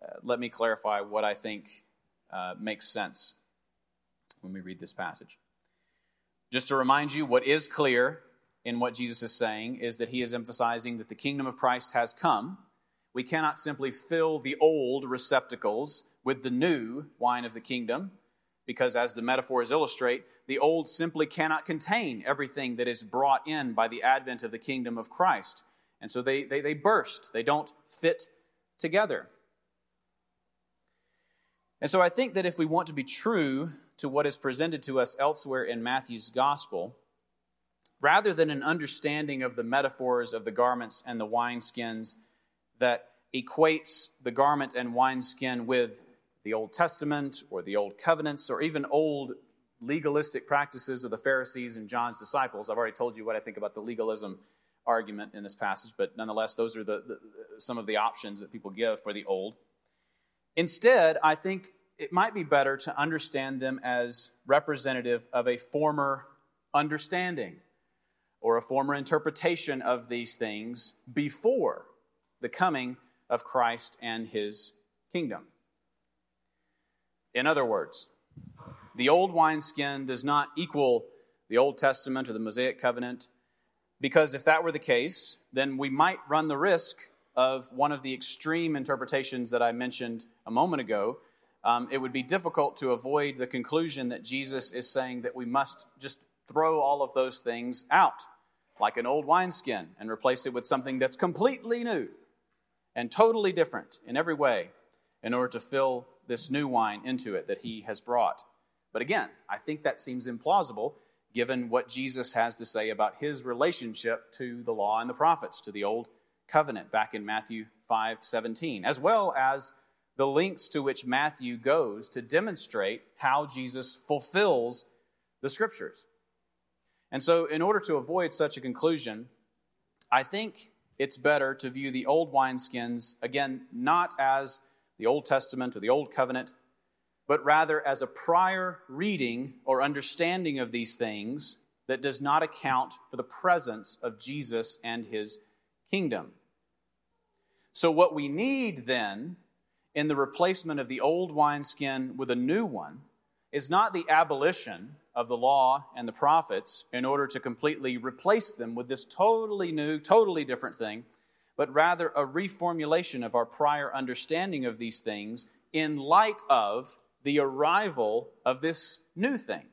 uh, let me clarify what I think uh, makes sense when we read this passage. Just to remind you, what is clear in what Jesus is saying is that he is emphasizing that the kingdom of Christ has come. We cannot simply fill the old receptacles with the new wine of the kingdom because, as the metaphors illustrate, the old simply cannot contain everything that is brought in by the advent of the kingdom of Christ. And so they, they, they burst, they don't fit together. And so I think that if we want to be true to what is presented to us elsewhere in Matthew's gospel, rather than an understanding of the metaphors of the garments and the wineskins that equates the garment and wineskin with the Old Testament or the Old Covenants or even old legalistic practices of the Pharisees and John's disciples. I've already told you what I think about the legalism argument in this passage, but nonetheless, those are the, the, some of the options that people give for the old. Instead, I think it might be better to understand them as representative of a former understanding or a former interpretation of these things before the coming of Christ and his kingdom. In other words, the old wineskin does not equal the Old Testament or the Mosaic covenant, because if that were the case, then we might run the risk of one of the extreme interpretations that I mentioned a moment ago. Um, it would be difficult to avoid the conclusion that Jesus is saying that we must just throw all of those things out, like an old wineskin, and replace it with something that's completely new and totally different in every way in order to fill this new wine into it that he has brought. But again, I think that seems implausible given what Jesus has to say about his relationship to the law and the prophets, to the old covenant back in Matthew 5 17, as well as the links to which Matthew goes to demonstrate how Jesus fulfills the scriptures. And so, in order to avoid such a conclusion, I think it's better to view the old wineskins, again, not as the Old Testament or the Old Covenant, but rather as a prior reading or understanding of these things that does not account for the presence of Jesus and his kingdom. So, what we need then in the replacement of the old wineskin with a new one is not the abolition of the law and the prophets in order to completely replace them with this totally new, totally different thing, but rather a reformulation of our prior understanding of these things in light of the arrival of this new thing.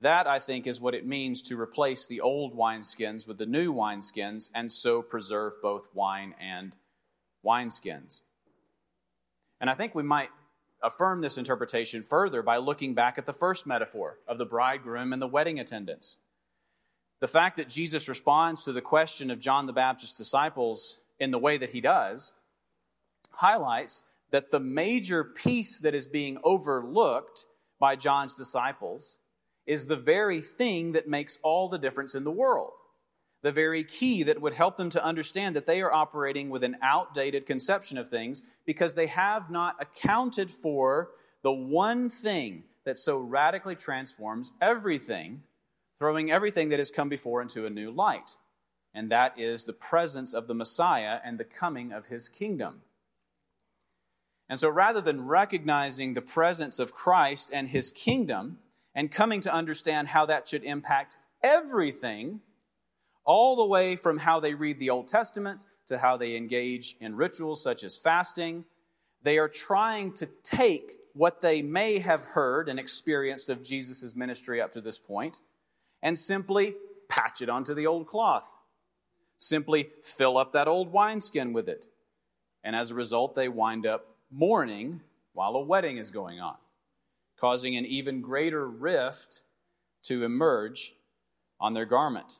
That, I think, is what it means to replace the old wineskins with the new wineskins and so preserve both wine and wineskins. And I think we might affirm this interpretation further by looking back at the first metaphor of the bridegroom and the wedding attendants. The fact that Jesus responds to the question of John the Baptist's disciples in the way that he does highlights that the major piece that is being overlooked by John's disciples is the very thing that makes all the difference in the world. The very key that would help them to understand that they are operating with an outdated conception of things because they have not accounted for the one thing that so radically transforms everything, throwing everything that has come before into a new light. And that is the presence of the Messiah and the coming of his kingdom. And so rather than recognizing the presence of Christ and his kingdom and coming to understand how that should impact everything, all the way from how they read the Old Testament to how they engage in rituals such as fasting, they are trying to take what they may have heard and experienced of Jesus' ministry up to this point and simply patch it onto the old cloth. Simply fill up that old wineskin with it. And as a result, they wind up mourning while a wedding is going on, causing an even greater rift to emerge on their garment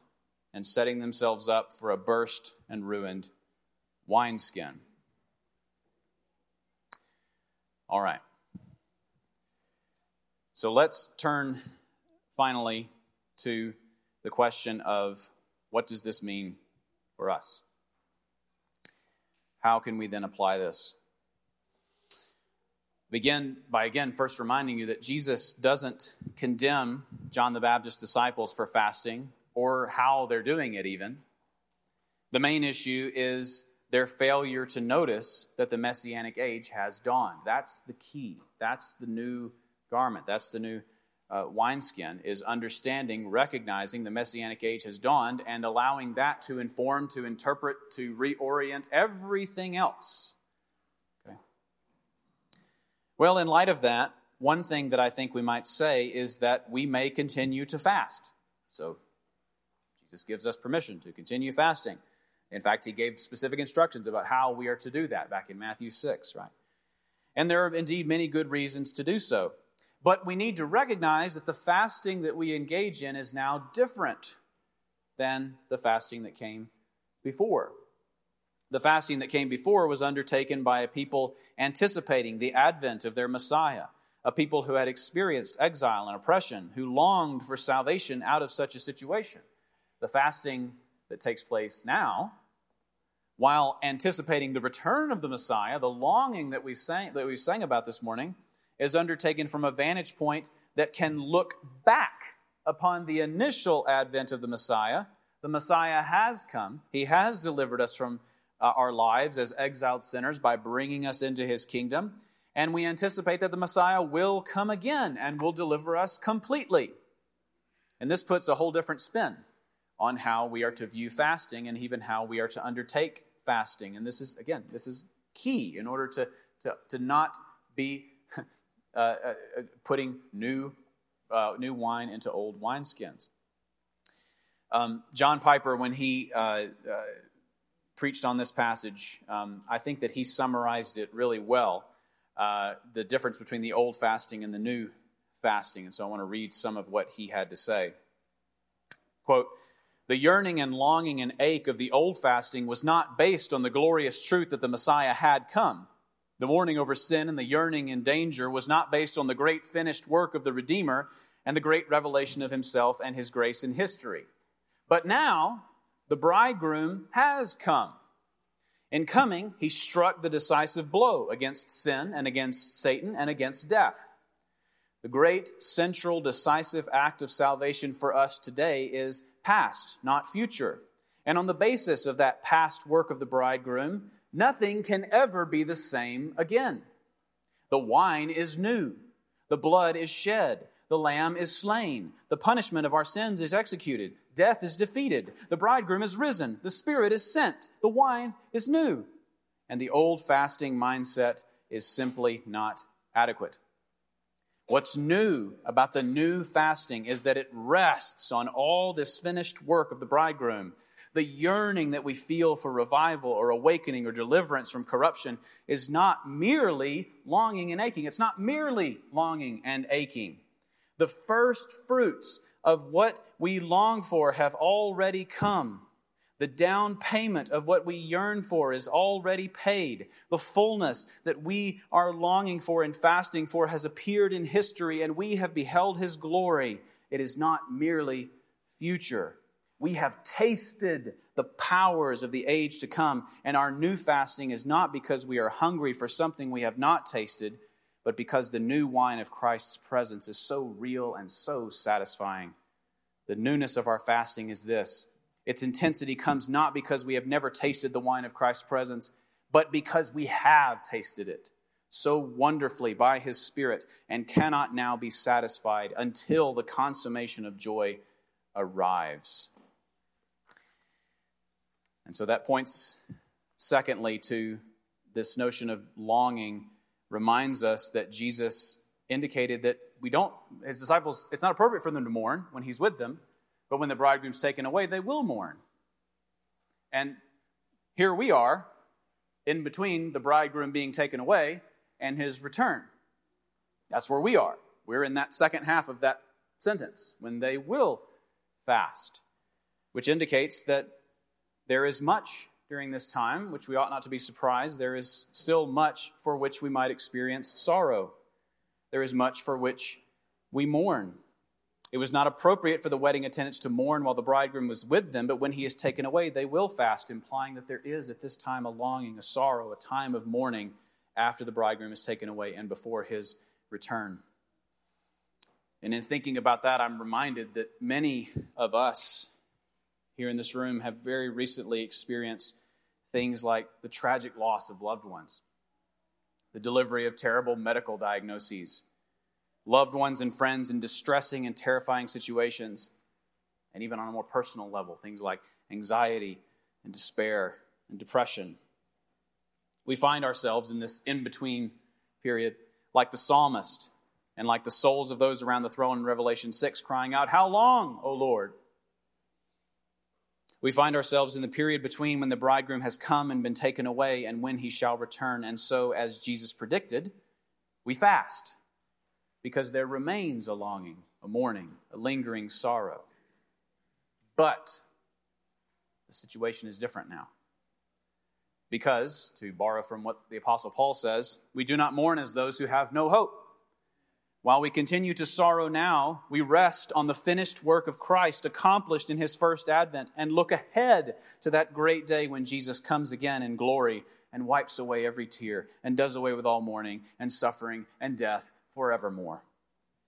and setting themselves up for a burst and ruined wineskin. All right. So let's turn finally to the question of what does this mean for us? How can we then apply this begin by again first reminding you that Jesus doesn't condemn John the Baptist's disciples for fasting or how they're doing it, even. The main issue is their failure to notice that the messianic age has dawned. That's the key. That's the new garment. That's the new uh, wineskin, is understanding, recognizing the messianic age has dawned, and allowing that to inform, to interpret, to reorient everything else Okay. well, in light of that, one thing that I think we might say is that we may continue to fast. So, Jesus gives us permission to continue fasting. In fact, he gave specific instructions about how we are to do that back in Matthew 6, right? And there are indeed many good reasons to do so. But we need to recognize that the fasting that we engage in is now different than the fasting that came before. The fasting that came before was undertaken by a people anticipating the advent of their Messiah, a people who had experienced exile and oppression, who longed for salvation out of such a situation. The fasting that takes place now, while anticipating the return of the Messiah, the longing that we sang, that we sang about this morning, is undertaken from a vantage point that can look back upon the initial advent of the Messiah. The Messiah has come, He has delivered us from uh, our lives as exiled sinners by bringing us into his kingdom. And we anticipate that the Messiah will come again and will deliver us completely. And this puts a whole different spin on how we are to view fasting and even how we are to undertake fasting. And this is, again, this is key in order to, to, to not be <laughs> uh, uh, putting new, uh, new wine into old wineskins. Um, John Piper, when he uh, uh, preached on this passage, um, I think that he summarized it really well uh, the difference between the old fasting and the new fasting. And so I want to read some of what he had to say. Quote, the yearning and longing and ache of the old fasting was not based on the glorious truth that the Messiah had come. The mourning over sin and the yearning and danger was not based on the great finished work of the Redeemer and the great revelation of himself and his grace in history. But now, the bridegroom has come. In coming, he struck the decisive blow against sin and against Satan and against death. The great central decisive act of salvation for us today is past, not future. And on the basis of that past work of the bridegroom, nothing can ever be the same again. The wine is new, the blood is shed, the lamb is slain, the punishment of our sins is executed, death is defeated, the bridegroom is risen, the spirit is sent, the wine is new. And the old fasting mindset is simply not adequate. What's new about the new fasting is that it rests on all this finished work of the bridegroom. The yearning that we feel for revival or awakening or deliverance from corruption is not merely longing and aching. It's not merely longing and aching. The first fruits of what we long for have already come. The down payment of what we yearn for is already paid. The fullness that we are longing for and fasting for has appeared in history, and we have beheld his glory. It is not merely future. We have tasted the powers of the age to come, and our new fasting is not because we are hungry for something we have not tasted, but because the new wine of Christ's presence is so real and so satisfying. The newness of our fasting is this its intensity comes not because we have never tasted the wine of Christ's presence, but because we have tasted it so wonderfully by his Spirit and cannot now be satisfied until the consummation of joy arrives. And so that points, secondly, to this notion of longing, reminds us that Jesus indicated that we don't, his disciples, it's not appropriate for them to mourn when he's with them but when the bridegroom's taken away, they will mourn. And here we are, in between the bridegroom being taken away and his return. That's where we are. We're in that second half of that sentence, when they will fast, which indicates that there is much during this time, which we ought not to be surprised. There is still much for which we might experience sorrow. There is much for which we mourn. It was not appropriate for the wedding attendants to mourn while the bridegroom was with them, but when he is taken away, they will fast, implying that there is at this time a longing, a sorrow, a time of mourning after the bridegroom is taken away and before his return. And in thinking about that, I'm reminded that many of us here in this room have very recently experienced things like the tragic loss of loved ones, the delivery of terrible medical diagnoses loved ones and friends in distressing and terrifying situations, and even on a more personal level, things like anxiety and despair and depression. We find ourselves in this in between period, like the psalmist and like the souls of those around the throne in Revelation 6, crying out, How long, O Lord? We find ourselves in the period between when the bridegroom has come and been taken away and when he shall return. And so, as Jesus predicted, we fast because there remains a longing, a mourning, a lingering sorrow. But the situation is different now. Because, to borrow from what the Apostle Paul says, we do not mourn as those who have no hope. While we continue to sorrow now, we rest on the finished work of Christ accomplished in his first advent and look ahead to that great day when Jesus comes again in glory and wipes away every tear and does away with all mourning and suffering and death forevermore.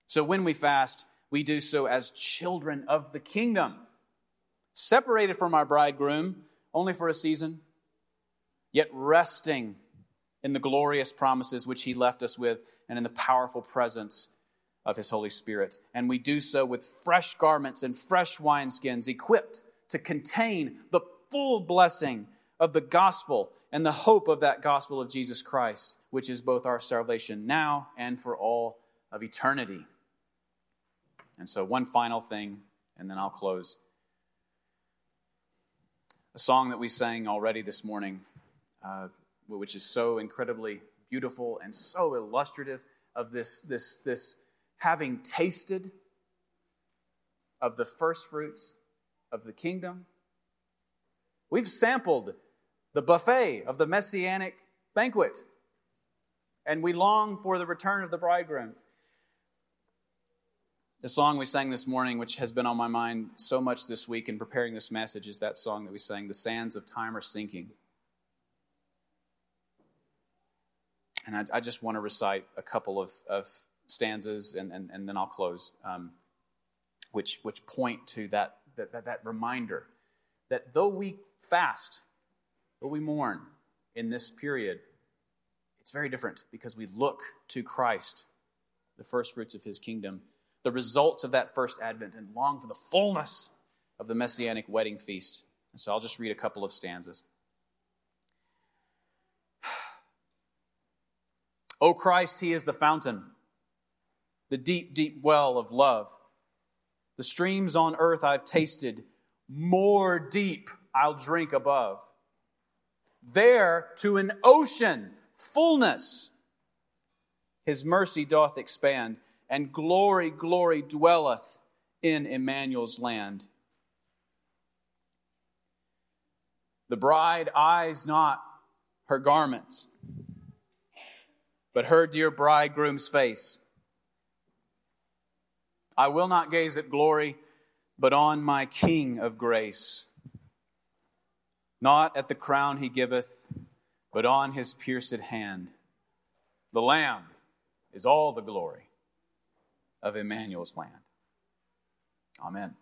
So when we fast, we do so as children of the kingdom, separated from our bridegroom only for a season, yet resting in the glorious promises which he left us with and in the powerful presence of his Holy Spirit. And we do so with fresh garments and fresh wineskins, equipped to contain the full blessing of the gospel and the hope of that gospel of Jesus Christ, which is both our salvation now and for all of eternity. And so, one final thing, and then I'll close. A song that we sang already this morning, uh, which is so incredibly beautiful and so illustrative of this, this, this having tasted of the first fruits of the kingdom. We've sampled the buffet of the messianic banquet, and we long for the return of the bridegroom. The song we sang this morning, which has been on my mind so much this week in preparing this message, is that song that we sang, The Sands of Time Are Sinking. And I, I just want to recite a couple of, of stanzas, and, and, and then I'll close, um, which, which point to that, that, that, that reminder that though we fast, though we mourn in this period, it's very different because we look to Christ, the first fruits of his kingdom the results of that first advent and long for the fullness of the messianic wedding feast. And so I'll just read a couple of stanzas. O Christ, He is the fountain, the deep, deep well of love. The streams on earth I've tasted, more deep I'll drink above. There to an ocean fullness His mercy doth expand and glory, glory dwelleth in Emmanuel's land. The bride eyes not her garments, but her dear bridegroom's face. I will not gaze at glory, but on my King of grace. Not at the crown he giveth, but on his pierced hand. The Lamb is all the glory of Emmanuel's land. Amen.